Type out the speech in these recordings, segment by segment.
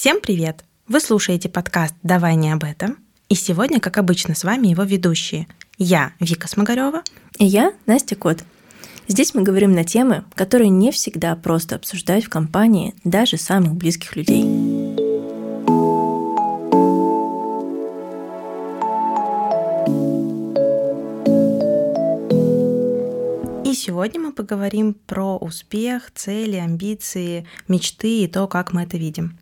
Всем привет! Вы слушаете подкаст «Давай не об этом». И сегодня, как обычно, с вами его ведущие. Я Вика Смогарева. И я Настя Кот. Здесь мы говорим на темы, которые не всегда просто обсуждать в компании даже самых близких людей. И сегодня мы поговорим про успех, цели, амбиции, мечты и то, как мы это видим.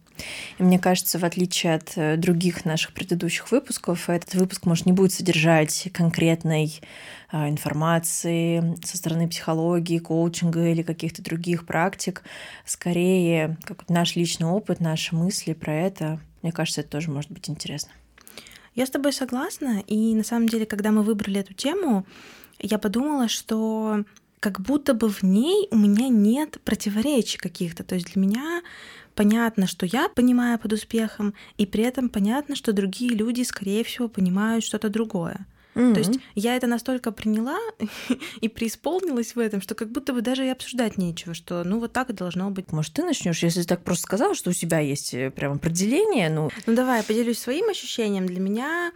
И мне кажется, в отличие от э, других наших предыдущих выпусков, этот выпуск, может, не будет содержать конкретной а, информации со стороны психологии, коучинга или каких-то других практик. Скорее, как наш личный опыт, наши мысли про это. Мне кажется, это тоже может быть интересно. Я с тобой согласна. И на самом деле, когда мы выбрали эту тему, я подумала, что как будто бы в ней у меня нет противоречий каких-то. То есть для меня понятно, что я понимаю под успехом, и при этом понятно, что другие люди, скорее всего, понимают что-то другое. Mm-hmm. То есть я это настолько приняла и преисполнилась в этом, что как будто бы даже и обсуждать нечего, что ну вот так и должно быть. Может, ты начнешь, если ты так просто сказала, что у тебя есть э, прям определение, ну. Ну давай, я поделюсь своим ощущением. Для меня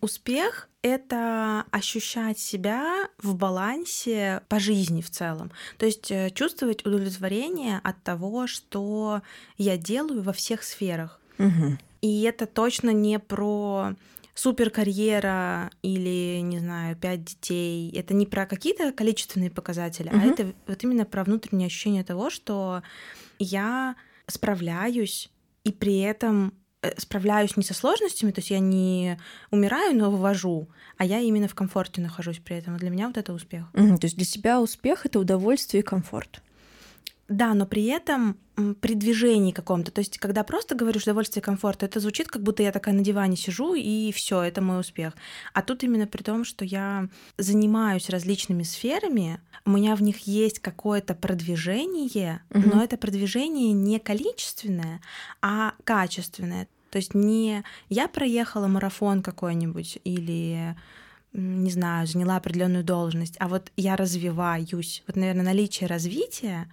успех — это ощущать себя в балансе по жизни в целом. То есть э, чувствовать удовлетворение от того, что я делаю во всех сферах. Угу. И это точно не про супер карьера или, не знаю, пять детей. Это не про какие-то количественные показатели, угу. а это вот именно про внутреннее ощущение того, что я справляюсь и при этом Э, справляюсь не со сложностями, то есть я не умираю, но вывожу, а я именно в комфорте нахожусь при этом. Для меня вот это успех. Угу, то есть для тебя успех это удовольствие и комфорт. Да, но при этом при движении каком-то. То есть, когда просто говоришь удовольствие и комфорт, это звучит, как будто я такая на диване сижу, и все, это мой успех. А тут именно при том, что я занимаюсь различными сферами, у меня в них есть какое-то продвижение, угу. но это продвижение не количественное, а качественное. То есть не я проехала марафон какой-нибудь или не знаю, заняла определенную должность, а вот я развиваюсь. Вот, наверное, наличие развития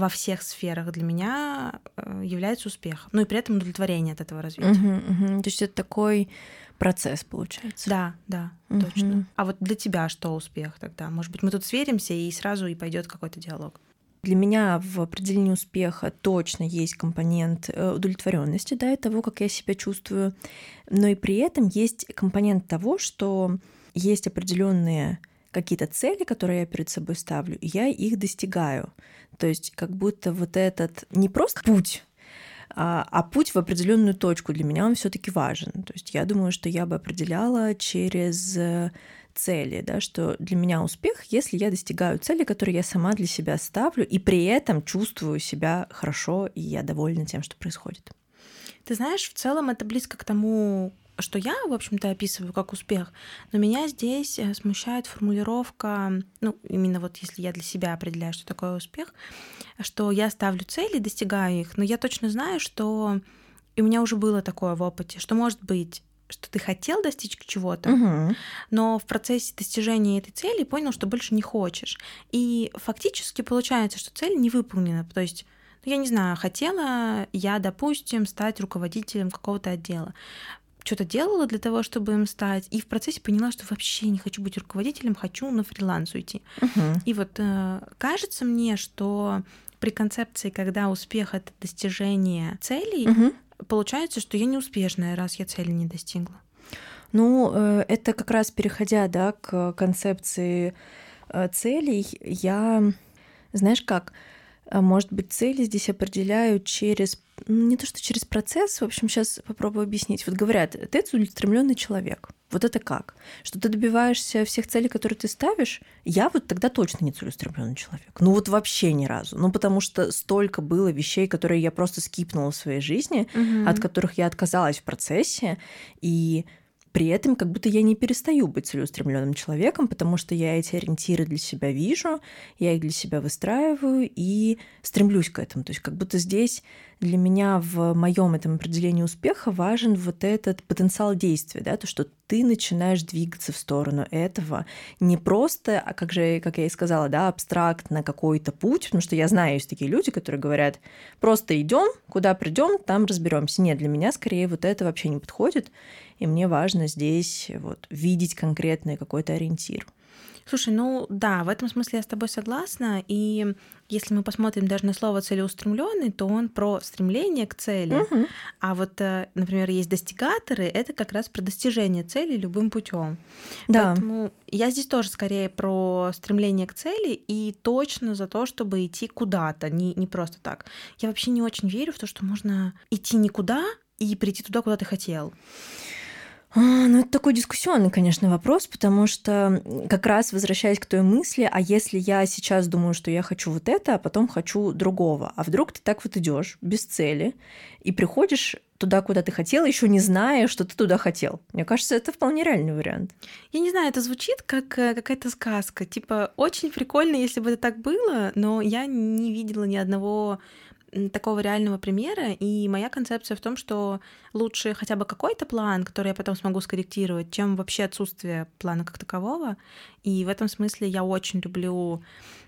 во всех сферах для меня э, является успех. Ну и при этом удовлетворение от этого развития. Угу, угу. То есть это такой процесс получается. Да, да, угу. точно. А вот для тебя что успех тогда? Может быть, мы тут сверимся и сразу и пойдет какой-то диалог. Для меня в определении успеха точно есть компонент э, удовлетворенности, да, и того, как я себя чувствую, но и при этом есть компонент того, что есть определенные какие-то цели, которые я перед собой ставлю, я их достигаю. То есть как будто вот этот не просто путь, а, а путь в определенную точку для меня он все-таки важен. То есть я думаю, что я бы определяла через цели, да, что для меня успех, если я достигаю цели, которые я сама для себя ставлю, и при этом чувствую себя хорошо, и я довольна тем, что происходит. Ты знаешь, в целом это близко к тому, что я, в общем-то, описываю как успех, но меня здесь э, смущает формулировка, ну, именно вот если я для себя определяю, что такое успех, что я ставлю цели, достигаю их, но я точно знаю, что и у меня уже было такое в опыте, что может быть что ты хотел достичь чего-то, угу. но в процессе достижения этой цели понял, что больше не хочешь. И фактически получается, что цель не выполнена. То есть ну, я не знаю, хотела я, допустим, стать руководителем какого-то отдела что-то делала для того, чтобы им стать, и в процессе поняла, что вообще не хочу быть руководителем, хочу на фриланс уйти. Uh-huh. И вот э, кажется мне, что при концепции, когда успех это достижение целей, uh-huh. получается, что я не успешная, раз я цели не достигла. Ну, э, это как раз переходя, да, к концепции э, целей, я, знаешь как, может быть, цели здесь определяют через ну, не то что через процесс, в общем, сейчас попробую объяснить. Вот говорят, ты целеустремленный человек. Вот это как? Что ты добиваешься всех целей, которые ты ставишь? Я вот тогда точно не целеустремленный человек. Ну вот вообще ни разу. Ну потому что столько было вещей, которые я просто скипнула в своей жизни, угу. от которых я отказалась в процессе. И При этом как будто я не перестаю быть целеустремленным человеком, потому что я эти ориентиры для себя вижу, я их для себя выстраиваю и стремлюсь к этому. То есть как будто здесь для меня в моем этом определении успеха важен вот этот потенциал действия, да, то, что ты начинаешь двигаться в сторону этого не просто, а как же, как я и сказала, да, абстрактно какой-то путь, потому что я знаю, есть такие люди, которые говорят, просто идем, куда придем, там разберемся. Нет, для меня скорее вот это вообще не подходит, и мне важно здесь вот видеть конкретный какой-то ориентир. Слушай, ну да, в этом смысле я с тобой согласна. И если мы посмотрим даже на слово целеустремленный, то он про стремление к цели. Угу. А вот, э, например, есть достигаторы, это как раз про достижение цели любым путем. Да. Поэтому я здесь тоже скорее про стремление к цели и точно за то, чтобы идти куда-то, не, не просто так. Я вообще не очень верю в то, что можно идти никуда и прийти туда, куда ты хотел. А, ну, это такой дискуссионный, конечно, вопрос, потому что как раз возвращаясь к той мысли, а если я сейчас думаю, что я хочу вот это, а потом хочу другого, а вдруг ты так вот идешь без цели и приходишь туда, куда ты хотел, еще не зная, что ты туда хотел. Мне кажется, это вполне реальный вариант. Я не знаю, это звучит как э, какая-то сказка. Типа, очень прикольно, если бы это так было, но я не видела ни одного такого реального примера, и моя концепция в том, что лучше хотя бы какой-то план, который я потом смогу скорректировать, чем вообще отсутствие плана как такового. И в этом смысле я очень люблю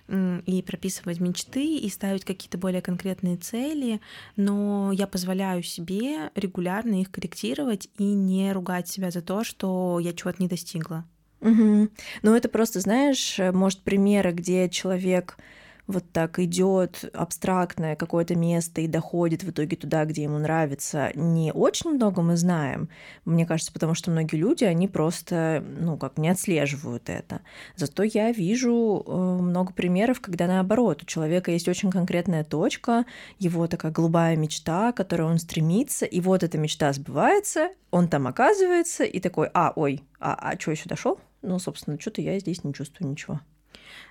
и прописывать мечты, и ставить какие-то более конкретные цели, но я позволяю себе регулярно их корректировать и не ругать себя за то, что я чего-то не достигла. Угу. Ну, это просто, знаешь, может, примеры, где человек вот так идет абстрактное какое-то место и доходит в итоге туда, где ему нравится, не очень много мы знаем. Мне кажется, потому что многие люди, они просто, ну, как не отслеживают это. Зато я вижу э, много примеров, когда наоборот, у человека есть очень конкретная точка, его такая голубая мечта, к которой он стремится, и вот эта мечта сбывается, он там оказывается, и такой, а, ой, а, а что, еще дошел? Ну, собственно, что-то я здесь не чувствую ничего.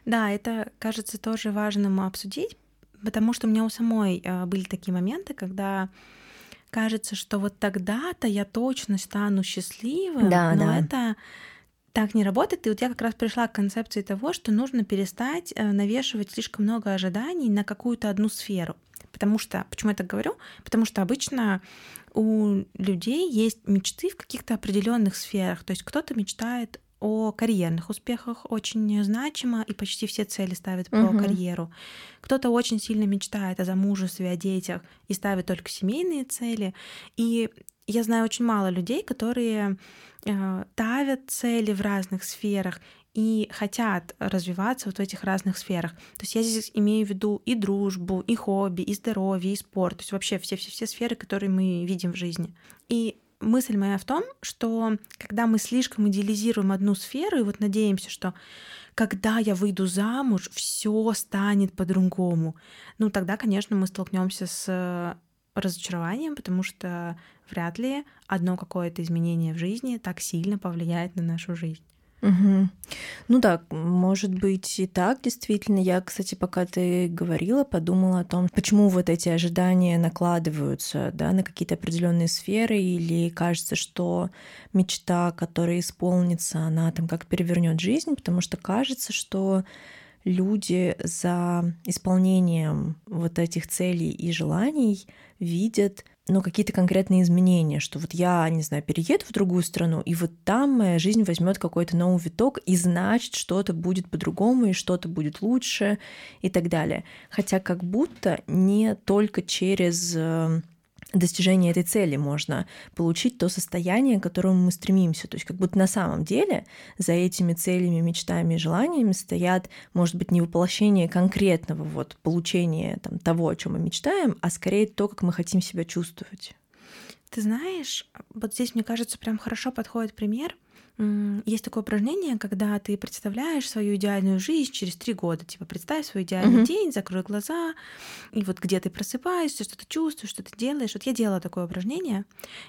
Да, это кажется тоже важным обсудить, потому что у меня у самой э, были такие моменты, когда кажется, что вот тогда-то я точно стану счастливым, да, но да. это так не работает. И вот я как раз пришла к концепции того, что нужно перестать э, навешивать слишком много ожиданий на какую-то одну сферу. Потому что, почему я так говорю? Потому что обычно у людей есть мечты в каких-то определенных сферах. То есть кто-то мечтает о карьерных успехах очень значимо, и почти все цели ставят про угу. карьеру. Кто-то очень сильно мечтает о замужестве, о детях и ставит только семейные цели. И я знаю очень мало людей, которые э, ставят цели в разных сферах и хотят развиваться вот в этих разных сферах. То есть я здесь имею в виду и дружбу, и хобби, и здоровье, и спорт, то есть вообще все-все-все сферы, которые мы видим в жизни. И мысль моя в том, что когда мы слишком идеализируем одну сферу и вот надеемся, что когда я выйду замуж, все станет по-другому, ну тогда, конечно, мы столкнемся с разочарованием, потому что вряд ли одно какое-то изменение в жизни так сильно повлияет на нашу жизнь. Угу. Ну да, может быть и так, действительно. Я, кстати, пока ты говорила, подумала о том, почему вот эти ожидания накладываются да, на какие-то определенные сферы, или кажется, что мечта, которая исполнится, она там как перевернет жизнь, потому что кажется, что люди за исполнением вот этих целей и желаний видят ну, какие-то конкретные изменения, что вот я, не знаю, перееду в другую страну, и вот там моя жизнь возьмет какой-то новый виток, и значит, что-то будет по-другому, и что-то будет лучше, и так далее. Хотя как будто не только через э, достижения этой цели можно получить то состояние, к которому мы стремимся. То есть как будто на самом деле за этими целями, мечтами и желаниями стоят, может быть, не воплощение конкретного вот получения там, того, о чем мы мечтаем, а скорее то, как мы хотим себя чувствовать. Ты знаешь, вот здесь, мне кажется, прям хорошо подходит пример — есть такое упражнение, когда ты представляешь свою идеальную жизнь через три года. Типа представь свой идеальный mm-hmm. день, закрой глаза, и вот где ты просыпаешься, что ты чувствуешь, что ты делаешь. Вот я делала такое упражнение,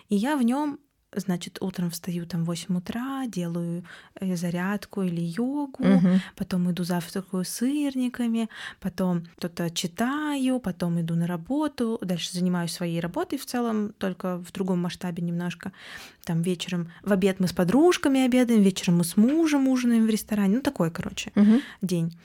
и я в нем значит, утром встаю там в 8 утра, делаю э, зарядку или йогу, Мгм. потом иду завтракаю сырниками, потом что-то читаю, потом иду на работу, дальше занимаюсь своей работой в целом, только в другом масштабе немножко. Там вечером, в обед мы с подружками обедаем, вечером мы с мужем ужинаем в ресторане. Ну, такой, короче, Мгм. день.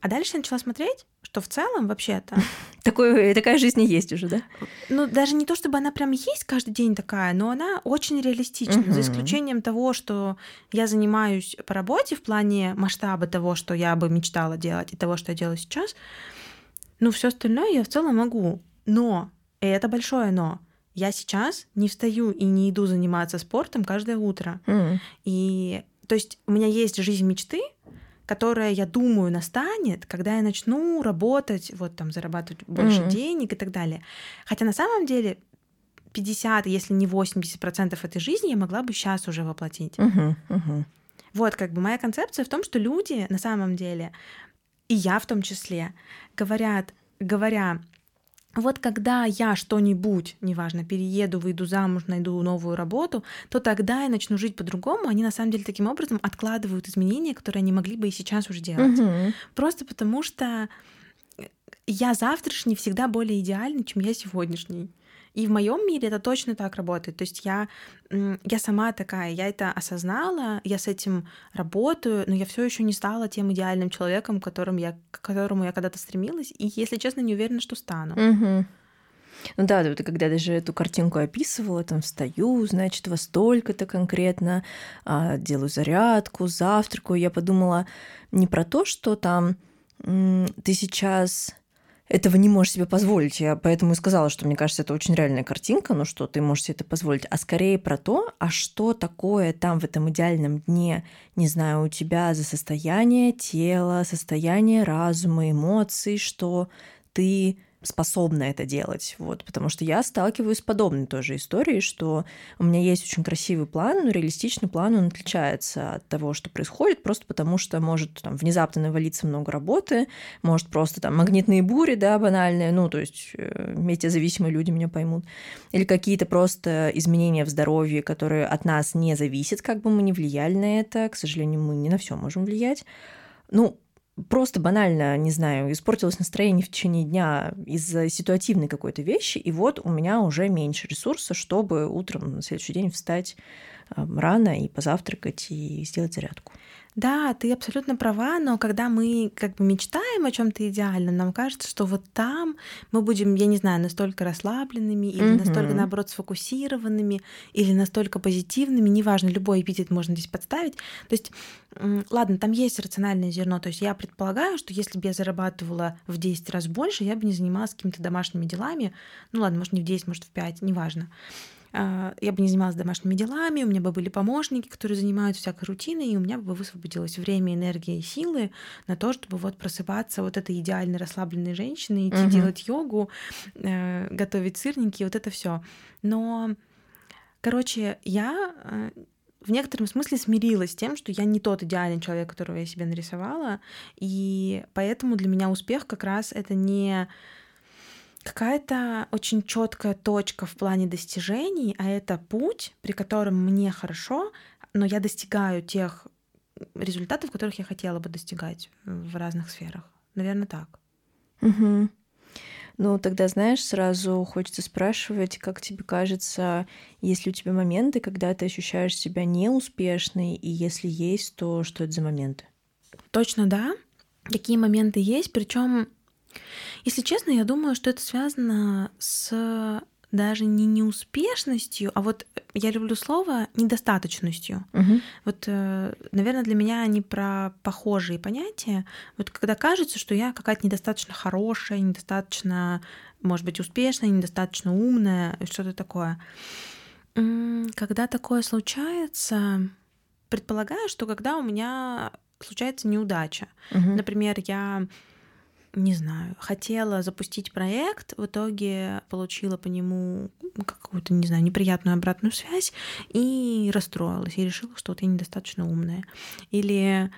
А дальше я начала смотреть, что в целом вообще-то Такой, такая жизнь и есть уже, да? Ну, даже не то, чтобы она прям есть каждый день такая, но она очень реалистична, за исключением того, что я занимаюсь по работе в плане масштаба того, что я бы мечтала делать, и того, что я делаю сейчас. Ну, все остальное я в целом могу. Но, и это большое но, я сейчас не встаю и не иду заниматься спортом каждое утро. И то есть у меня есть жизнь мечты, которая, я думаю, настанет, когда я начну работать, вот там зарабатывать больше Мгм. денег и так далее. Хотя на самом деле 50, если не 80% этой жизни я могла бы сейчас уже воплотить. Мгм. Мгм. Вот как бы моя концепция в том, что люди на самом деле, и я в том числе, говорят, говоря, вот когда я что-нибудь, неважно, перееду, выйду замуж, найду новую работу, то тогда я начну жить по-другому. Они на самом деле таким образом откладывают изменения, которые они могли бы и сейчас уже делать. Мгм. Просто потому что я завтрашний всегда более идеальный, чем я сегодняшний. И в моем мире это точно так работает. То есть я, я сама такая, я это осознала, я с этим работаю, но я все еще не стала тем идеальным человеком, которым я, к которому я когда-то стремилась. И, если честно, не уверена, что стану. Ну да, ты когда даже эту картинку описывала, там встаю, значит, во столько-то конкретно, а, делаю зарядку, завтракаю, я подумала не про то, что там ты сейчас этого не можешь себе позволить. Я поэтому и сказала, что мне кажется, это очень реальная картинка, ну что ты можешь себе это позволить, а скорее про то, а что такое там в этом идеальном дне, не знаю, у тебя за состояние тела, состояние разума, эмоций, что ты способна это делать, вот, потому что я сталкиваюсь с подобной тоже историей, что у меня есть очень красивый план, но реалистичный план, он отличается от того, что происходит, просто потому что может там внезапно навалиться много работы, может просто там магнитные бури, да, банальные, ну, то есть э, метеозависимые люди меня поймут, или какие-то просто изменения в здоровье, которые от нас не зависят, как бы мы ни влияли на это, к сожалению, мы не на все можем влиять. Ну, просто банально, не знаю, испортилось настроение в течение дня из-за ситуативной какой-то вещи, и вот у меня уже меньше ресурса, чтобы утром на следующий день встать а, рано и позавтракать и сделать зарядку. Да, ты абсолютно права, но когда мы как бы мечтаем о чем-то идеальном, нам кажется, что вот там мы будем, я не знаю, настолько расслабленными или Мгм. настолько, наоборот, сфокусированными или настолько позитивными, неважно, любой эпитет можно здесь подставить. То есть, ладно, там есть рациональное зерно, то есть я предполагаю, что если бы я зарабатывала в 10 раз больше, я бы не занималась какими-то домашними делами, ну ладно, может не в 10, может в 5, неважно. А, я бы не занималась домашними делами, у меня бы были помощники, которые занимаются всякой рутиной, и у меня бы высвободилось время, энергия и силы на то, чтобы вот просыпаться вот этой идеальной расслабленной женщиной, идти Мгм. делать йогу, э, готовить сырники, вот это все. Но, короче, я э, в некотором смысле смирилась с тем, что я не тот идеальный человек, которого я себе нарисовала, и поэтому для меня успех как раз это не какая-то очень четкая точка в плане достижений, а это путь, при котором мне хорошо, но я достигаю тех результатов, которых я хотела бы достигать в разных сферах. Наверное, так. Мгм. Ну, тогда, знаешь, сразу хочется спрашивать, как тебе кажется, есть ли у тебя моменты, когда ты ощущаешь себя неуспешной, и если есть, то что это за моменты? Точно, да. Такие моменты есть. Причем, если честно, я думаю, что это связано с даже не неуспешностью, а вот я люблю слово недостаточностью. Мгм. Вот, наверное, для меня они про похожие понятия. Вот когда кажется, что я какая-то недостаточно хорошая, недостаточно, может быть, успешная, недостаточно умная, что-то такое. Когда такое случается, предполагаю, что когда у меня случается неудача. Мгм. Например, я не знаю, хотела запустить проект, в итоге получила по нему какую-то, не знаю, неприятную обратную связь и расстроилась, и решила, что вот я недостаточно умная. Или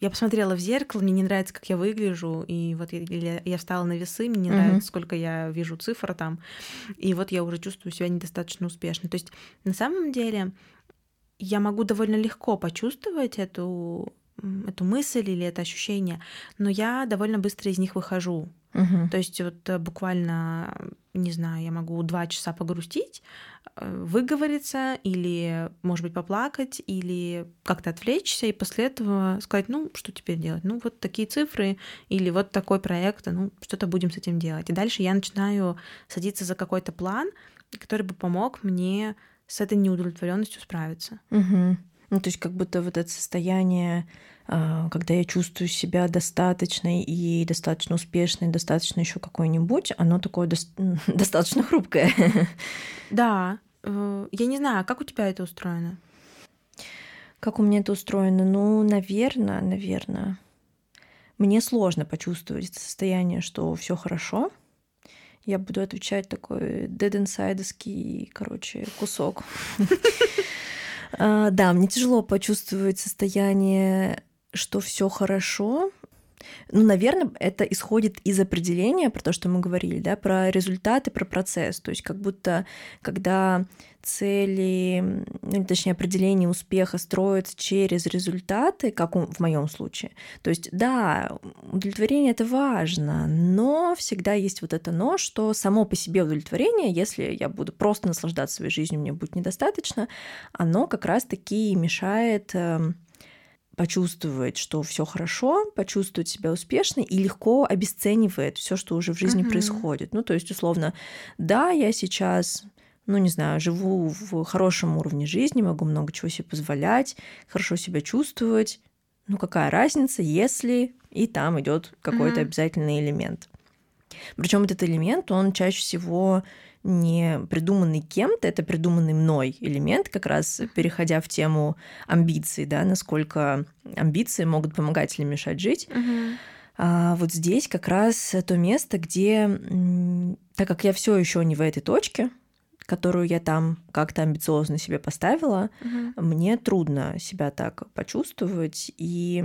я посмотрела в зеркало, мне не нравится, как я выгляжу, и вот я, я встала на весы, мне не нравится, сколько я вижу цифр там, и вот я уже чувствую себя недостаточно успешной. То есть на самом деле я могу довольно легко почувствовать эту эту мысль или это ощущение, но я довольно быстро из них выхожу. Угу. То есть вот э, буквально, не знаю, я могу два часа погрустить, э, выговориться или, может быть, поплакать, или как-то отвлечься, и после этого сказать, ну, что теперь делать? Ну, вот такие цифры, или вот такой проект, ну, что-то будем с этим делать. И дальше я начинаю садиться за какой-то план, который бы помог мне с этой неудовлетворенностью справиться. Угу. Ну, то есть как будто вот это состояние, а, когда я чувствую себя достаточной и достаточно успешной, достаточно еще какой-нибудь, оно такое до... достаточно хрупкое. Да. Э, я не знаю, как у тебя это устроено? Как у меня это устроено? Ну, наверное, наверное. Мне сложно почувствовать состояние, что все хорошо. Я буду отвечать такой dead inside короче, кусок. А, да, мне тяжело почувствовать состояние, что все хорошо. Ну, наверное, это исходит из определения про то, что мы говорили, да, про результаты, про процесс. То есть как будто, когда цели, ну, точнее, определение успеха строится через результаты, как в моем случае. То есть, да, удовлетворение это важно, но всегда есть вот это но, что само по себе удовлетворение, если я буду просто наслаждаться своей жизнью, мне будет недостаточно, оно как раз-таки мешает почувствовать, что все хорошо, почувствовать себя успешной и легко обесценивает все, что уже в жизни uh-huh. происходит. Ну, то есть, условно, да, я сейчас ну, не знаю, живу в хорошем уровне жизни, могу много чего себе позволять, хорошо себя чувствовать. Ну, какая разница, если и там идет какой-то mm-hmm. обязательный элемент. Причем этот элемент, он чаще всего не придуманный кем-то, это придуманный мной элемент, как раз переходя в тему амбиций, да, насколько амбиции могут помогать или мешать жить. Mm-hmm. А вот здесь как раз то место, где, так как я все еще не в этой точке, которую я там как-то амбициозно себе поставила, угу. мне трудно себя так почувствовать и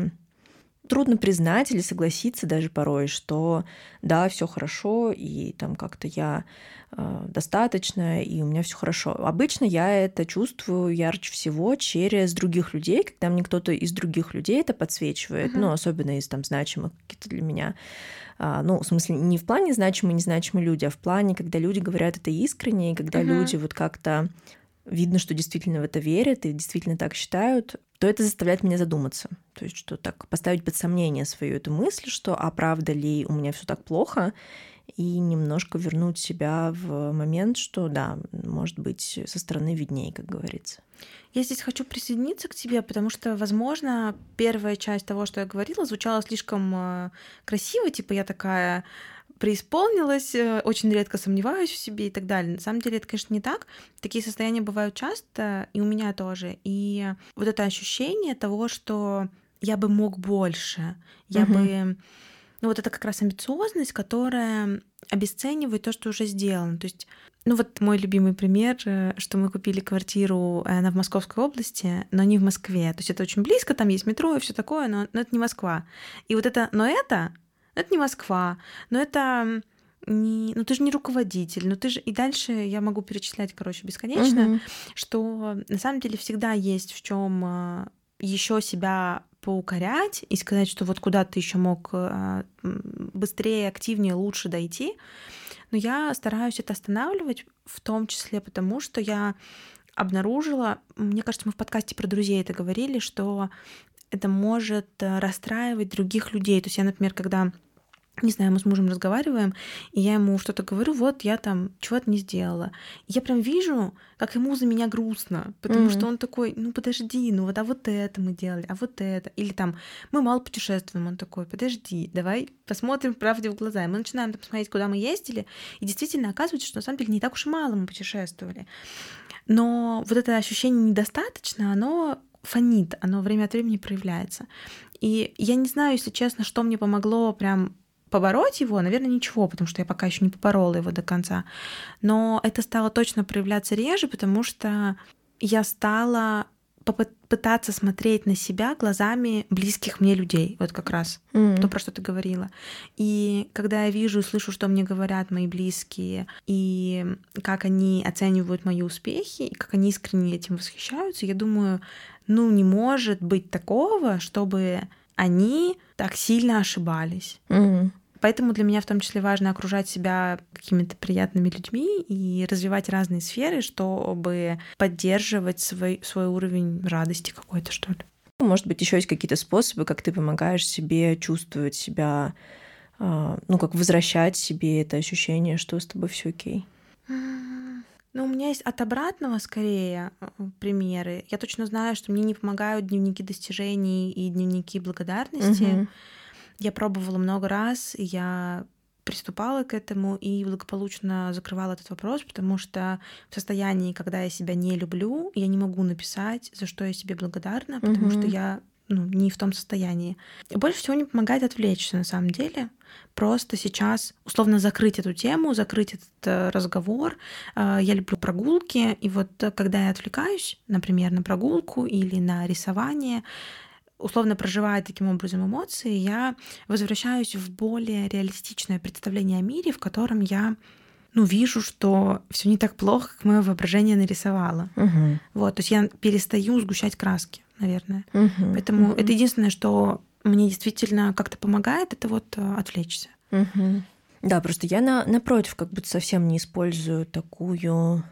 трудно признать или согласиться даже порой, что да, все хорошо, и там как-то я э, достаточно, и у меня все хорошо. Обычно я это чувствую ярче всего через других людей, когда мне кто-то из других людей это подсвечивает, uh-huh. ну, особенно из там значимых каких-то для меня а, ну, в смысле, не в плане значимые, незначимые люди, а в плане, когда люди говорят это искренне, и когда uh-huh. люди вот как-то видно, что действительно в это верят и действительно так считают, то это заставляет меня задуматься. То есть, что так поставить под сомнение свою эту мысль, что а правда ли у меня все так плохо, и немножко вернуть себя в момент, что да, может быть, со стороны виднее, как говорится. Я здесь хочу присоединиться к тебе, потому что, возможно, первая часть того, что я говорила, звучала слишком э, красиво, типа я такая преисполнилась, э, очень редко сомневаюсь в себе и так далее. На самом деле это, конечно, не так. Такие состояния бывают часто, и у меня тоже. И вот это ощущение того, что я бы мог больше, я угу. бы... Ну вот это как раз амбициозность, которая обесценивает то, что уже сделано. То есть ну вот мой любимый пример, э, что мы купили квартиру, э, она в Московской области, но не в Москве. То есть это очень близко, там есть метро и все такое, но, но это не Москва. И вот это, но это, это не Москва, но это не, ну ты же не руководитель, ну ты же и дальше я могу перечислять, короче, бесконечно, угу. что на самом деле всегда есть в чем э, еще себя поукорять и сказать, что вот куда ты еще мог быстрее, активнее, лучше дойти. Но я стараюсь это останавливать, в том числе потому, что я обнаружила, мне кажется, мы в подкасте про друзей это говорили, что это может э, расстраивать других людей. То есть я, например, когда не знаю, мы с мужем разговариваем, и я ему что-то говорю, вот я там чего-то не сделала. И я прям вижу, как ему за меня грустно, потому mm-hmm. что он такой, ну подожди, ну вот а вот это мы делали, а вот это. Или там, мы мало путешествуем, он такой, подожди, давай посмотрим правде в глаза. И мы начинаем там посмотреть, куда мы ездили, и действительно оказывается, что на самом деле не так уж и мало мы путешествовали. Но вот это ощущение недостаточно, оно фонит, оно время от времени проявляется. И я не знаю, если честно, что мне помогло прям побороть его, наверное, ничего, потому что я пока еще не поборола его до конца. Но это стало точно проявляться реже, потому что я стала попытаться смотреть на себя глазами близких мне людей, вот как раз mm. то, про что ты говорила. И когда я вижу и слышу, что мне говорят мои близкие, и как они оценивают мои успехи, и как они искренне этим восхищаются, я думаю, ну не может быть такого, чтобы они так сильно ошибались. Mm. Поэтому для меня в том числе важно окружать себя какими-то приятными людьми и развивать разные сферы, чтобы поддерживать свой, свой уровень радости какой-то, что ли. Может быть, еще есть какие-то способы, как ты помогаешь себе чувствовать себя, а, ну, как возвращать себе это ощущение, что с тобой все окей. Ну, у меня есть от обратного скорее э, примеры. Я точно знаю, что мне не помогают дневники достижений и дневники благодарности. Угу. Я пробовала много раз, я приступала к этому и благополучно закрывала этот вопрос, потому что в состоянии, когда я себя не люблю, я не могу написать, за что я себе благодарна, потому mm-hmm. что я ну, не в том состоянии. И больше всего не помогает отвлечься на самом деле. Просто сейчас условно закрыть эту тему, закрыть этот э, разговор. Э, я люблю прогулки, и вот когда я отвлекаюсь, например, на прогулку или на рисование, условно проживая таким образом эмоции, я возвращаюсь в более реалистичное представление о мире, в котором я ну, вижу, что все не так плохо, как мое воображение нарисовало. Угу. Вот, то есть я перестаю сгущать краски, наверное. Угу. Поэтому угу. это единственное, что мне действительно как-то помогает, это вот э, отвлечься. Угу. Да, просто я на, напротив как будто совсем не использую такую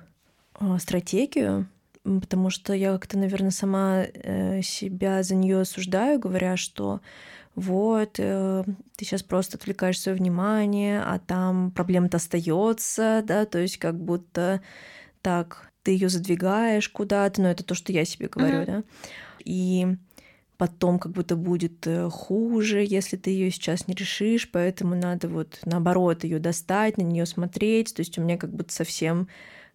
э, стратегию потому что я как-то, наверное, сама э, себя за нее осуждаю, говоря, что вот, э, ты сейчас просто отвлекаешь свое внимание, а там проблема-то остается, да, то есть как будто так ты ее задвигаешь куда-то, но это то, что я себе говорю, mm-hmm. да, и потом как будто будет э, хуже, если ты ее сейчас не решишь, поэтому надо вот наоборот ее достать, на нее смотреть, то есть у меня как будто совсем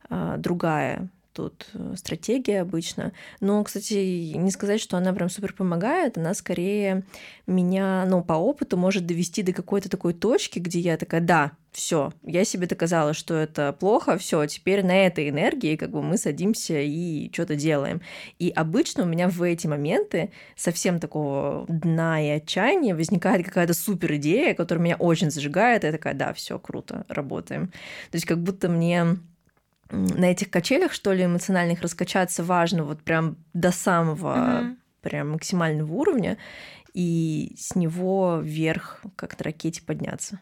а, другая тут э, стратегия обычно. Но, кстати, не сказать, что она прям супер помогает, она скорее меня, ну, по опыту может довести до какой-то такой точки, где я такая, да, все, я себе доказала, что это плохо, все, теперь на этой энергии как бы мы садимся и что-то делаем. И обычно у меня в эти моменты совсем такого дна и отчаяния возникает какая-то супер идея, которая меня очень зажигает, и я такая, да, все круто, работаем. То есть как будто мне на этих качелях, что ли, эмоциональных раскачаться важно вот прям до самого mm-hmm. прям максимального уровня и с него вверх как на ракете подняться.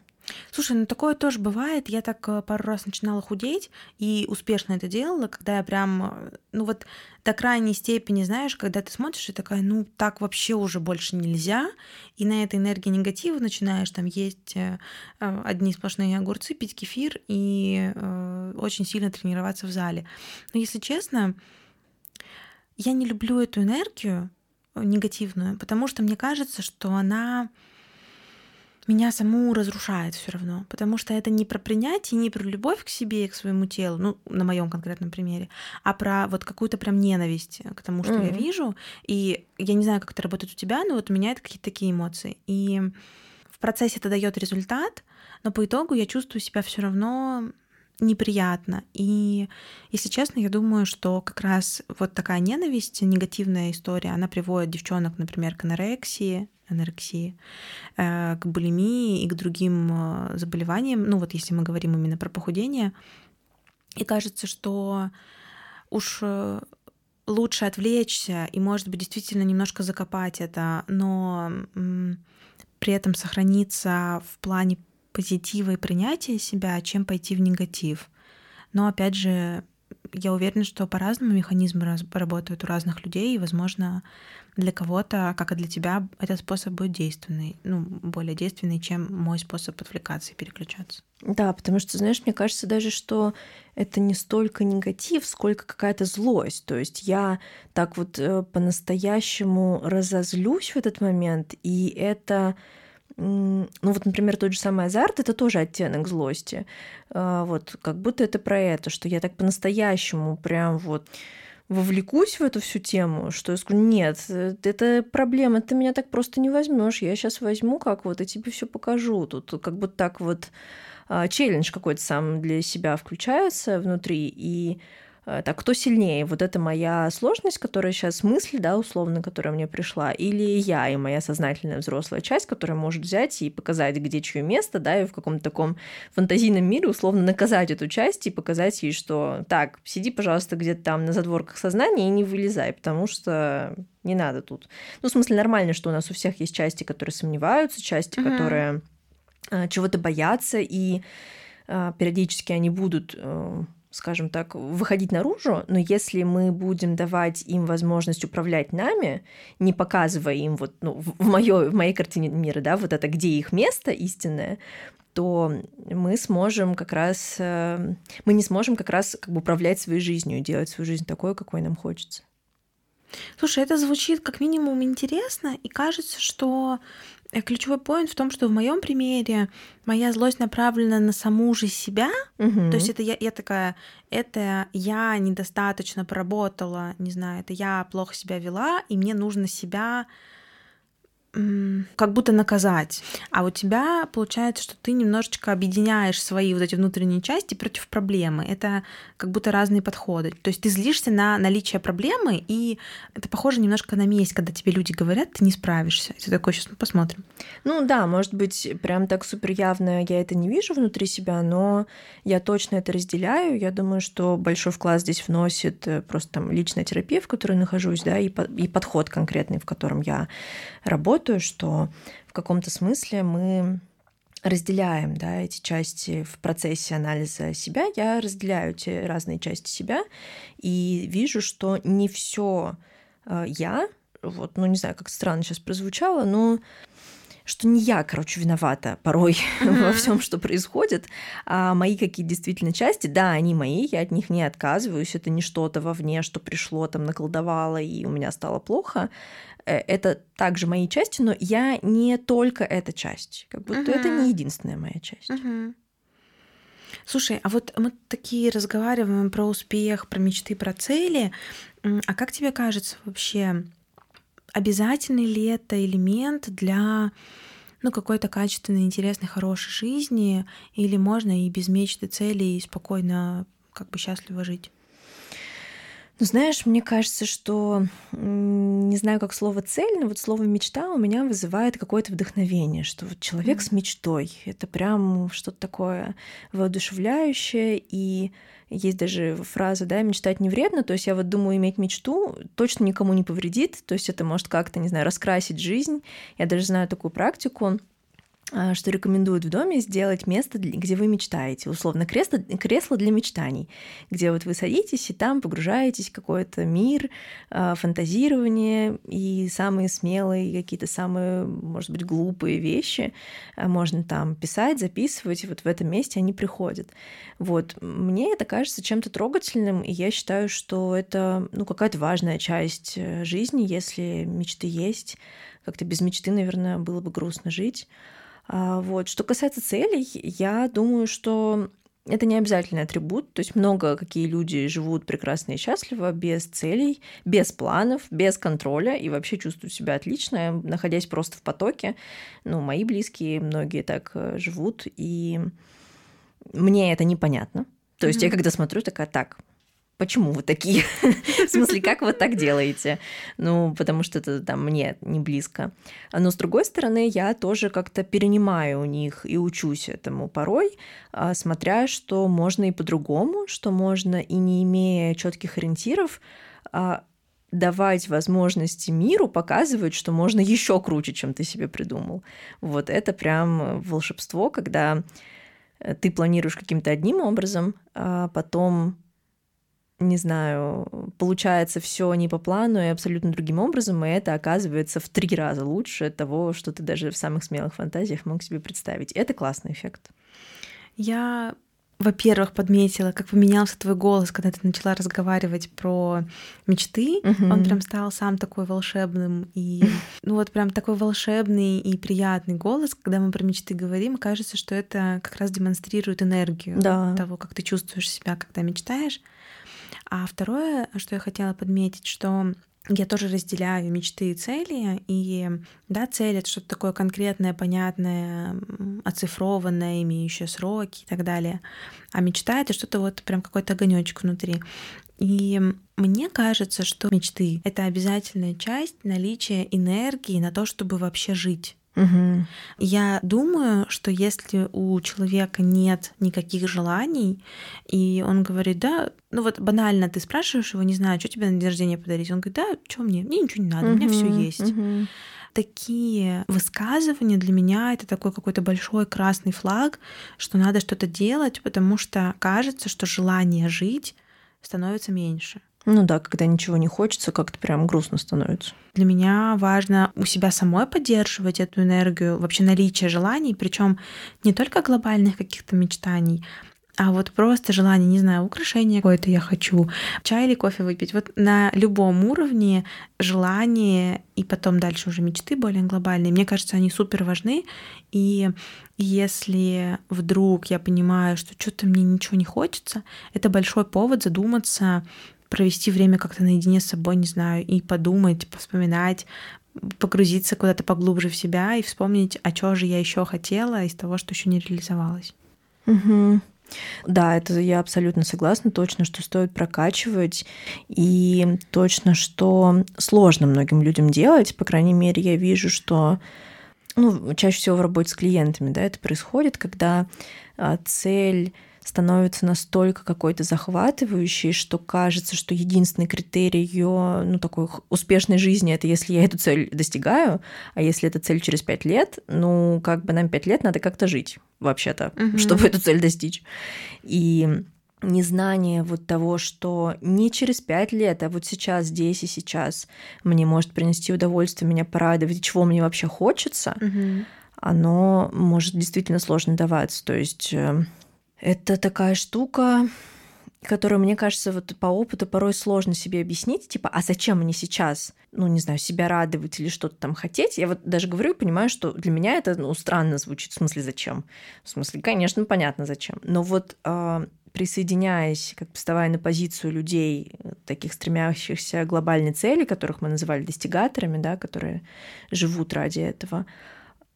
Слушай, ну такое тоже бывает. Я так э, пару раз начинала худеть и успешно это делала, когда я прям, э, ну вот до крайней степени, знаешь, когда ты смотришь и такая, ну так вообще уже больше нельзя, и на этой энергии негатива начинаешь там есть э, одни сплошные огурцы, пить кефир и э, очень сильно тренироваться в зале. Но если честно, я не люблю эту энергию негативную, потому что мне кажется, что она меня саму разрушает все равно, потому что это не про принятие, не про любовь к себе и к своему телу, ну, на моем конкретном примере, а про вот какую-то прям ненависть к тому, что mm-hmm. я вижу. И я не знаю, как это работает у тебя, но вот у меня это какие-то такие эмоции. И в процессе это дает результат, но по итогу я чувствую себя все равно неприятно. И, если честно, я думаю, что как раз вот такая ненависть, негативная история, она приводит девчонок, например, к анорексии, анорексии, э, к булимии и к другим э, заболеваниям, ну вот если мы говорим именно про похудение. И кажется, что уж э, лучше отвлечься и, может быть, действительно немножко закопать это, но при этом сохраниться в плане позитива и принятия себя, чем пойти в негатив. Но опять же, я уверена, что по-разному механизмы работают у разных людей, и, возможно, для кого-то, как и для тебя, этот способ будет действенный, ну, более действенный, чем мой способ отвлекаться и переключаться. Да, потому что, знаешь, мне кажется даже, что это не столько негатив, сколько какая-то злость. То есть я так вот э, по-настоящему разозлюсь в этот момент, и это ну вот, например, тот же самый азарт, это тоже оттенок злости. А, вот, как будто это про это, что я так по-настоящему прям вот вовлекусь в эту всю тему, что я скажу, нет, это проблема, ты меня так просто не возьмешь, я сейчас возьму как вот и тебе все покажу. Тут как будто так вот а, челлендж какой-то сам для себя включается внутри, и Э, так, кто сильнее? Вот это моя сложность, которая сейчас мысль, да, условно, которая мне пришла, или я и моя сознательная взрослая часть, которая может взять и показать, где чье место, да, и в каком-то таком фантазийном мире условно наказать эту часть и показать ей, что так, сиди, пожалуйста, где-то там на задворках сознания и не вылезай, потому что не надо тут. Ну, в смысле, нормально, что у нас у всех есть части, которые сомневаются, части, mm-hmm. которые э, чего-то боятся, и э, периодически они будут э, скажем так, выходить наружу, но если мы будем давать им возможность управлять нами, не показывая им вот, ну, в, моё, в моей картине мира, да, вот это, где их место истинное, то мы сможем как раз, э, мы не сможем как раз как бы управлять своей жизнью, делать свою жизнь такой, какой нам хочется. Слушай, это звучит как минимум интересно, и кажется, что ключевой поинт в том, что в моем примере моя злость направлена на саму же себя. Угу. То есть это я, я такая, это я недостаточно поработала, не знаю, это я плохо себя вела, и мне нужно себя как будто наказать. А у тебя получается, что ты немножечко объединяешь свои вот эти внутренние части против проблемы. Это как будто разные подходы. То есть ты злишься на наличие проблемы, и это похоже немножко на месть, когда тебе люди говорят, ты не справишься. И ты такой, сейчас мы посмотрим. Ну да, может быть, прям так супер явно я это не вижу внутри себя, но я точно это разделяю. Я думаю, что большой вклад здесь вносит э, просто там личная терапия, в которой нахожусь, да, и, и подход конкретный, в котором я работаю работаю, что в каком-то смысле мы разделяем да, эти части в процессе анализа себя. Я разделяю эти разные части себя и вижу, что не все э, я, вот, ну не знаю, как странно сейчас прозвучало, но что не я, короче, виновата порой mm-hmm. во всем, что происходит, а мои какие действительно части, да, они мои, я от них не отказываюсь, это не что-то вовне, что пришло, там, наколдовало, и у меня стало плохо. Э, это также мои части, но я не только эта часть. Как будто uh-huh. это не единственная моя часть. Uh-huh. Слушай, а вот мы такие разговариваем про успех, про мечты, про цели. А как тебе кажется вообще, обязательный ли это элемент для ну, какой-то качественной, интересной, хорошей жизни, или можно и без мечты, целей спокойно как бы счастливо жить? Ну, знаешь, мне кажется, что не знаю, как слово цель, но вот слово мечта у меня вызывает какое-то вдохновение, что вот человек mm-hmm. с мечтой это прям что-то такое воодушевляющее, и есть даже фраза, да, мечтать не вредно, то есть я вот думаю, иметь мечту точно никому не повредит, то есть это может как-то, не знаю, раскрасить жизнь. Я даже знаю такую практику, что рекомендуют в доме сделать место, где вы мечтаете, условно кресло, кресло для мечтаний, где вот вы садитесь и там погружаетесь в какой-то мир, а, фантазирование и самые смелые, какие-то самые, может быть, глупые вещи а, можно там писать, записывать, и вот в этом месте они приходят. Вот, мне это кажется чем-то трогательным, и я считаю, что это, ну, какая-то важная часть э, жизни, если мечты есть. Как-то без мечты, наверное, было бы грустно жить. А, вот. Что касается целей, я думаю, что это не обязательный атрибут, то есть много какие люди живут прекрасно и счастливо, без целей, без планов, без контроля и вообще чувствуют себя отлично, находясь просто в потоке. Ну, мои близкие, многие так э, живут, и мне это непонятно. То есть mm-hmm. я когда смотрю, такая, так, почему вы такие? В смысле, как вы так делаете? Ну, потому что это там мне не близко. Но с другой стороны, я тоже как-то перенимаю у них и учусь этому порой, а, смотря, что можно и по-другому, что можно и не имея четких ориентиров, а, давать возможности миру показывать, что можно еще круче, чем ты себе придумал. Вот это прям волшебство, когда э, ты планируешь каким-то одним образом, а потом не знаю, получается все не по плану и абсолютно другим образом, и это оказывается в три раза лучше того, что ты даже в самых смелых фантазиях мог себе представить. Это классный эффект. Я во-первых, подметила, как поменялся твой голос, когда ты начала разговаривать про мечты. Uh-huh. Он прям стал сам такой волшебным и ну вот прям такой волшебный и приятный голос, когда мы про мечты говорим, кажется, что это как раз демонстрирует энергию да. того, как ты чувствуешь себя, когда мечтаешь. А второе, что я хотела подметить, что я тоже разделяю мечты и цели, и да, цель — это что-то такое конкретное, понятное, оцифрованное, имеющее сроки и так далее. А мечта — это что-то вот прям какой-то огонечек внутри. И мне кажется, что мечты — это обязательная часть наличия энергии на то, чтобы вообще жить. Угу. Я думаю, что если у человека нет никаких желаний, и он говорит, да, ну вот банально ты спрашиваешь его, не знаю, что тебе на день рождения подарить, он говорит, да, что мне, мне ничего не надо, угу. у меня все есть. Угу. Такие высказывания для меня это такой какой-то большой красный флаг, что надо что-то делать, потому что кажется, что желание жить становится меньше. Ну да, когда ничего не хочется, как-то прям грустно становится. Для меня важно у себя самой поддерживать эту энергию, вообще наличие желаний, причем не только глобальных каких-то мечтаний, а вот просто желание, не знаю, украшение какое-то я хочу, чай или кофе выпить. Вот на любом уровне желание и потом дальше уже мечты более глобальные. Мне кажется, они супер важны. И если вдруг я понимаю, что что-то мне ничего не хочется, это большой повод задуматься, провести время как-то наедине с собой, не знаю, и подумать, вспоминать, погрузиться куда-то поглубже в себя и вспомнить, а что же я еще хотела из того, что еще не реализовалось. Угу. Да, это я абсолютно согласна, точно, что стоит прокачивать, и точно, что сложно многим людям делать. По крайней мере, я вижу, что ну, чаще всего в работе с клиентами, да, это происходит, когда а, цель становится настолько какой-то захватывающей, что кажется, что единственный критерий ее ну, такой успешной жизни это если я эту цель достигаю, а если эта цель через пять лет, ну, как бы нам пять лет надо как-то жить, вообще-то, угу. чтобы эту цель достичь. И незнание вот того, что не через пять лет, а вот сейчас, здесь и сейчас мне может принести удовольствие, меня порадовать, чего мне вообще хочется, угу. оно может действительно сложно даваться. То есть э, это такая штука, которую, мне кажется, вот по опыту порой сложно себе объяснить, типа, а зачем мне сейчас, ну, не знаю, себя радовать или что-то там хотеть? Я вот даже говорю и понимаю, что для меня это, ну, странно звучит, в смысле, зачем? В смысле, конечно, понятно, зачем. Но вот э, присоединяясь, как вставая на позицию людей, таких стремящихся к глобальной цели, которых мы называли достигаторами, да, которые живут ради этого,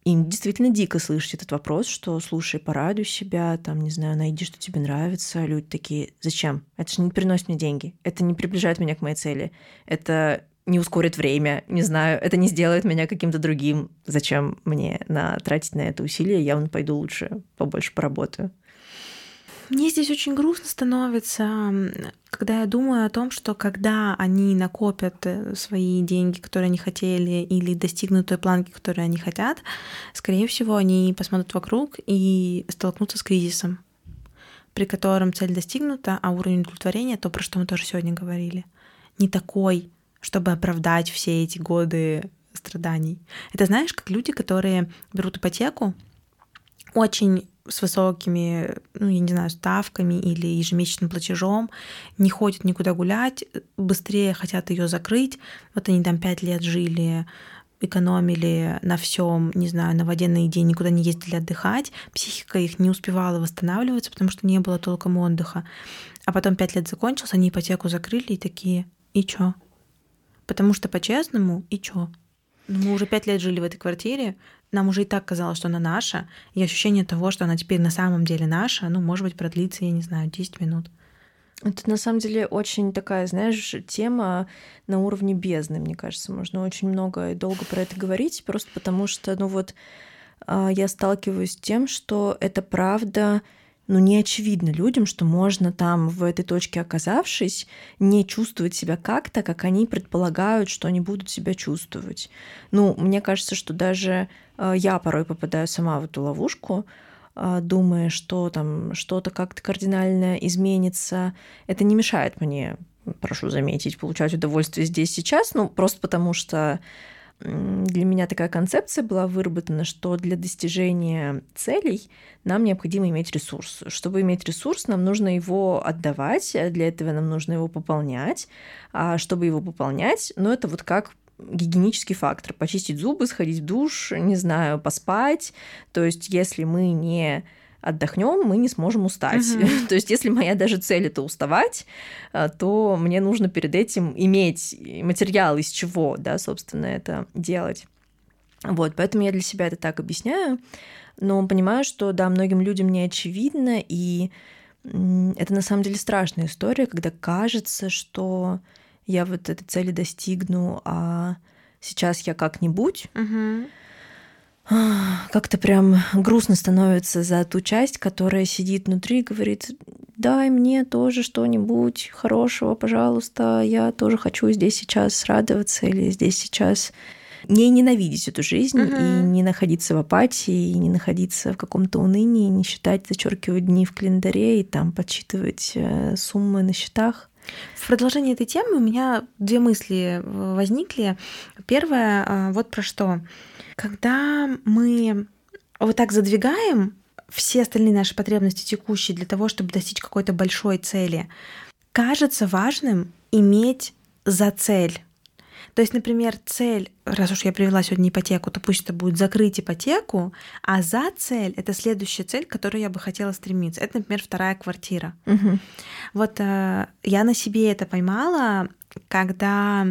им действительно дико слышать этот вопрос, что слушай, порадуй себя, там, не знаю, найди, что тебе нравится. Люди такие, зачем? Это же не приносит мне деньги. Это не приближает меня к моей цели. Это не ускорит время, не знаю, это не сделает меня каким-то другим. Зачем мне на, тратить на это усилия? Я вон пойду лучше побольше поработаю. Мне здесь очень грустно становится, когда я думаю о том, что когда они накопят э, свои деньги, которые они хотели, или достигнут той планки, которую они хотят, скорее всего, они посмотрят вокруг и столкнутся с кризисом, при котором цель достигнута, а уровень удовлетворения, то, про что мы тоже сегодня говорили, не такой, чтобы оправдать все эти годы страданий. Это знаешь, как люди, которые берут ипотеку, очень с высокими, ну, я не знаю, ставками или ежемесячным платежом, не ходят никуда гулять, быстрее хотят ее закрыть. Вот они там пять лет жили, экономили на всем, не знаю, на воде, на еде, никуда не ездили отдыхать. Психика их не успевала восстанавливаться, потому что не было толком отдыха. А потом пять лет закончился, они ипотеку закрыли и такие, и чё? Потому что по-честному, и чё? Ну, мы уже пять лет жили в этой квартире, нам уже и так казалось, что она наша, и ощущение того, что она теперь на самом деле наша, ну, может быть, продлится, я не знаю, 10 минут. Это на самом деле очень такая, знаешь, тема на уровне бездны, мне кажется. Можно очень много и долго про это говорить, просто потому что, ну вот, а, я сталкиваюсь с тем, что это правда ну, не очевидно людям, что можно там, в этой точке оказавшись, не чувствовать себя как-то, как они предполагают, что они будут себя чувствовать. Ну, мне кажется, что даже э, я порой попадаю сама в эту ловушку, э, думая, что там что-то как-то кардинально изменится. Это не мешает мне, прошу заметить, получать удовольствие здесь сейчас, ну, просто потому что для меня такая концепция была выработана, что для достижения целей нам необходимо иметь ресурс. Чтобы иметь ресурс, нам нужно его отдавать, а для этого нам нужно его пополнять. А чтобы его пополнять, ну это вот как гигиенический фактор. Почистить зубы, сходить в душ, не знаю, поспать. То есть если мы не отдохнем, мы не сможем устать. Угу. То есть, если моя даже цель это уставать, э, то мне нужно перед этим иметь материал, из чего, да, собственно, это делать. Вот, поэтому я для себя это так объясняю, но понимаю, что, да, многим людям не очевидно, и это на самом деле страшная история, когда кажется, что я вот этой цели достигну, а сейчас я как-нибудь. Угу. Как-то прям грустно становится за ту часть, которая сидит внутри и говорит, дай мне тоже что-нибудь хорошего, пожалуйста, я тоже хочу здесь сейчас радоваться или здесь сейчас не ненавидеть эту жизнь uh-huh. и не находиться в апатии, и не находиться в каком-то унынии, не считать, зачеркивать дни в календаре и там подсчитывать э, суммы на счетах. В продолжении этой темы у меня две мысли возникли. Первое, э, вот про что. Когда мы вот так задвигаем все остальные наши потребности текущие для того, чтобы достичь какой-то большой цели, кажется важным иметь за цель то есть, например, цель, раз уж я привела сегодня ипотеку, то пусть это будет закрыть ипотеку, а за цель это следующая цель, к которой я бы хотела стремиться. Это, например, вторая квартира. Угу. Вот э, я на себе это поймала, когда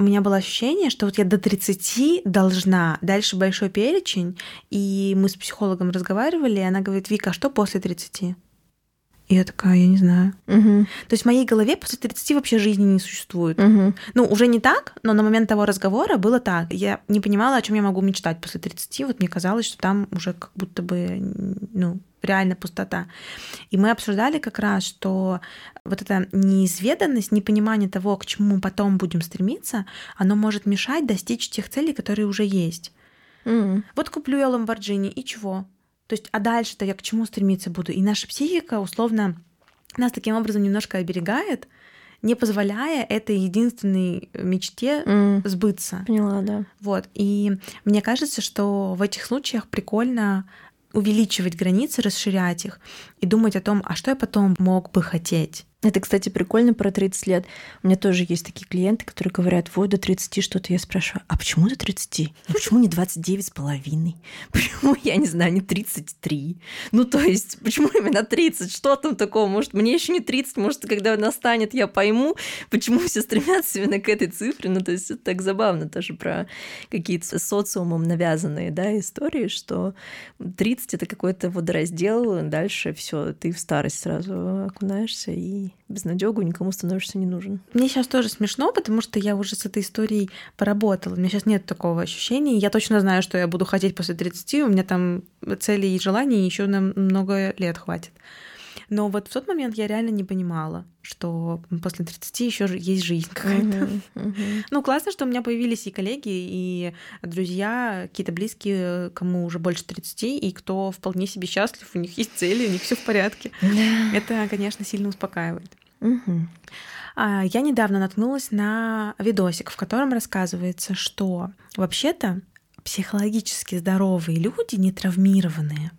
у меня было ощущение, что вот я до 30 должна, дальше большой перечень, и мы с психологом разговаривали, и она говорит, Вика, а что после 30? И я такая, я не знаю. Угу. То есть в моей голове после 30 вообще жизни не существует. Угу. Ну, уже не так, но на момент того разговора было так. Я не понимала, о чем я могу мечтать после 30. Вот мне казалось, что там уже как будто бы, ну, реально пустота. И мы обсуждали как раз, что вот эта неизведанность, непонимание того, к чему мы потом будем стремиться, оно может мешать достичь тех целей, которые уже есть. Mm. Вот куплю я Ламборджини, и чего? То есть, а дальше-то я к чему стремиться буду? И наша психика, условно, нас таким образом немножко оберегает, не позволяя этой единственной мечте mm. сбыться. Поняла, да. Вот. И мне кажется, что в этих случаях прикольно увеличивать границы, расширять их и думать о том, а что я потом мог бы хотеть. Это, кстати, прикольно про 30 лет. У меня тоже есть такие клиенты, которые говорят, вот до 30 что-то. Я спрашиваю, а почему до 30? Ну почему не 29 с половиной? Почему, я не знаю, не 33? Ну то есть, почему именно 30? Что там такого? Может, мне еще не 30, может, когда настанет, я пойму, почему все стремятся именно к этой цифре. Ну то есть, это так забавно тоже про какие-то социумом навязанные да, истории, что 30 — это какой-то водораздел, дальше все, ты в старость сразу окунаешься и безнадегу, никому становишься не нужен. Мне сейчас тоже смешно, потому что я уже с этой историей поработала. У меня сейчас нет такого ощущения. Я точно знаю, что я буду хотеть после 30. У меня там целей и желаний еще на много лет хватит. Но вот в тот момент я реально не понимала, что после 30 еще есть жизнь какая-то. Uh-huh, uh-huh. Ну, классно, что у меня появились и коллеги, и друзья, какие-то близкие, кому уже больше 30, и кто вполне себе счастлив, у них есть цели, у них все в порядке. Yeah. Это, конечно, сильно успокаивает. Uh-huh. Я недавно наткнулась на видосик, в котором рассказывается, что вообще-то психологически здоровые люди, не травмированные,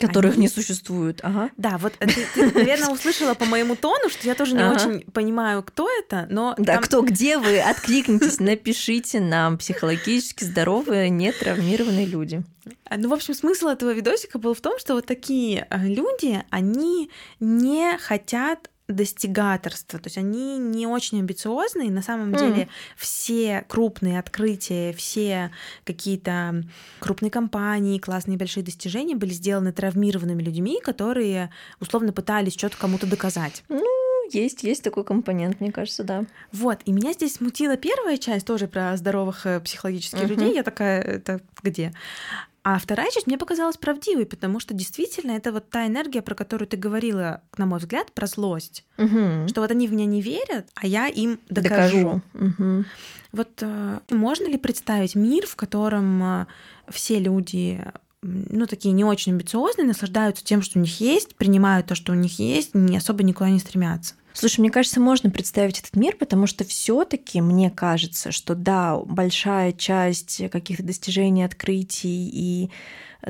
Которых Они... не существует. Ага. Да, вот ты, ты, наверное, услышала по моему тону, что я тоже не ага. очень понимаю, кто это, но... Да, там... кто, где вы? Откликнитесь, напишите нам. Психологически здоровые, нетравмированные люди. А, ну, в общем, смысл этого видосика был в том, что вот такие а, люди, они не хотят достигаторства. То есть они не очень амбициозные. На самом mm. деле все крупные открытия, все какие-то крупные компании, классные большие достижения были сделаны травмированными людьми, которые условно пытались что-то кому-то доказать. Ну, есть, есть такой компонент, мне кажется, да. Вот, и меня здесь смутила первая часть тоже про здоровых э, психологических uh-huh. людей. Я такая, это где? А вторая часть мне показалась правдивой, потому что действительно это вот та энергия, про которую ты говорила, на мой взгляд, про злость. Угу. Что вот они в меня не верят, а я им докажу. докажу. Угу. Вот э, можно ли представить мир, в котором э, все люди ну, такие не очень амбициозные, наслаждаются тем, что у них есть, принимают то, что у них есть, не особо никуда не стремятся. Слушай, мне кажется, можно представить этот мир, потому что все-таки мне кажется, что да, большая часть каких-то достижений, открытий и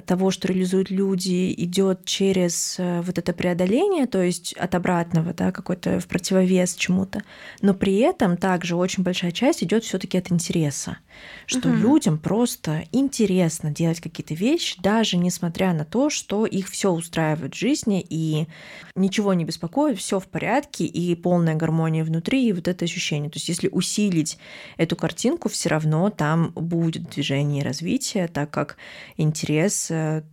того, что реализуют люди, идет через э, вот это преодоление, то есть от обратного, да, какой-то в противовес чему-то. Но при этом также очень большая часть идет все-таки от интереса, что угу. людям просто интересно делать какие-то вещи, даже несмотря на то, что их все устраивает в жизни и ничего не беспокоит, все в порядке и полная гармония внутри и вот это ощущение. То есть если усилить эту картинку, все равно там будет движение и развитие, так как интерес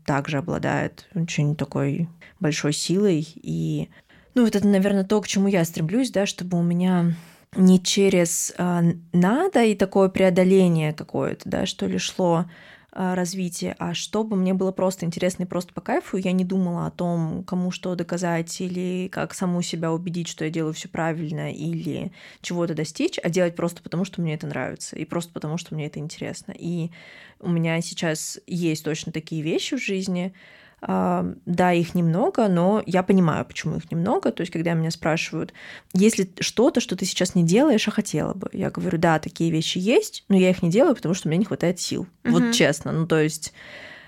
также обладает очень такой большой силой и Ну, вот это, наверное, то, к чему я стремлюсь, да, чтобы у меня не через э, надо и такое преодоление какое-то, да, что ли, шло э, развитие, а чтобы мне было просто интересно и просто по кайфу, я не думала о том, кому что доказать или как саму себя убедить, что я делаю все правильно или чего-то достичь, а делать просто потому, что мне это нравится и просто потому, что мне это интересно. И у меня сейчас есть точно такие вещи в жизни, а, да, их немного, но я понимаю, почему их немного. То есть, когда меня спрашивают, есть ли что-то, что ты сейчас не делаешь, а хотела бы, я говорю, да, такие вещи есть, но я их не делаю, потому что мне не хватает сил. Угу. Вот честно. Ну, то есть,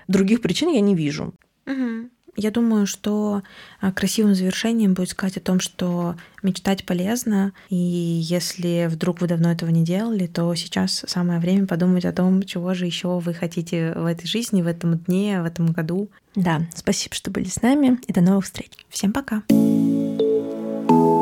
других причин я не вижу. Угу. Я думаю, что а, красивым завершением будет сказать о том, что мечтать полезно, и если вдруг вы давно этого не делали, то сейчас самое время подумать о том, чего же еще вы хотите в этой жизни, в этом дне, в этом году. Да, спасибо, что были с нами, и до новых встреч. Всем пока. thank you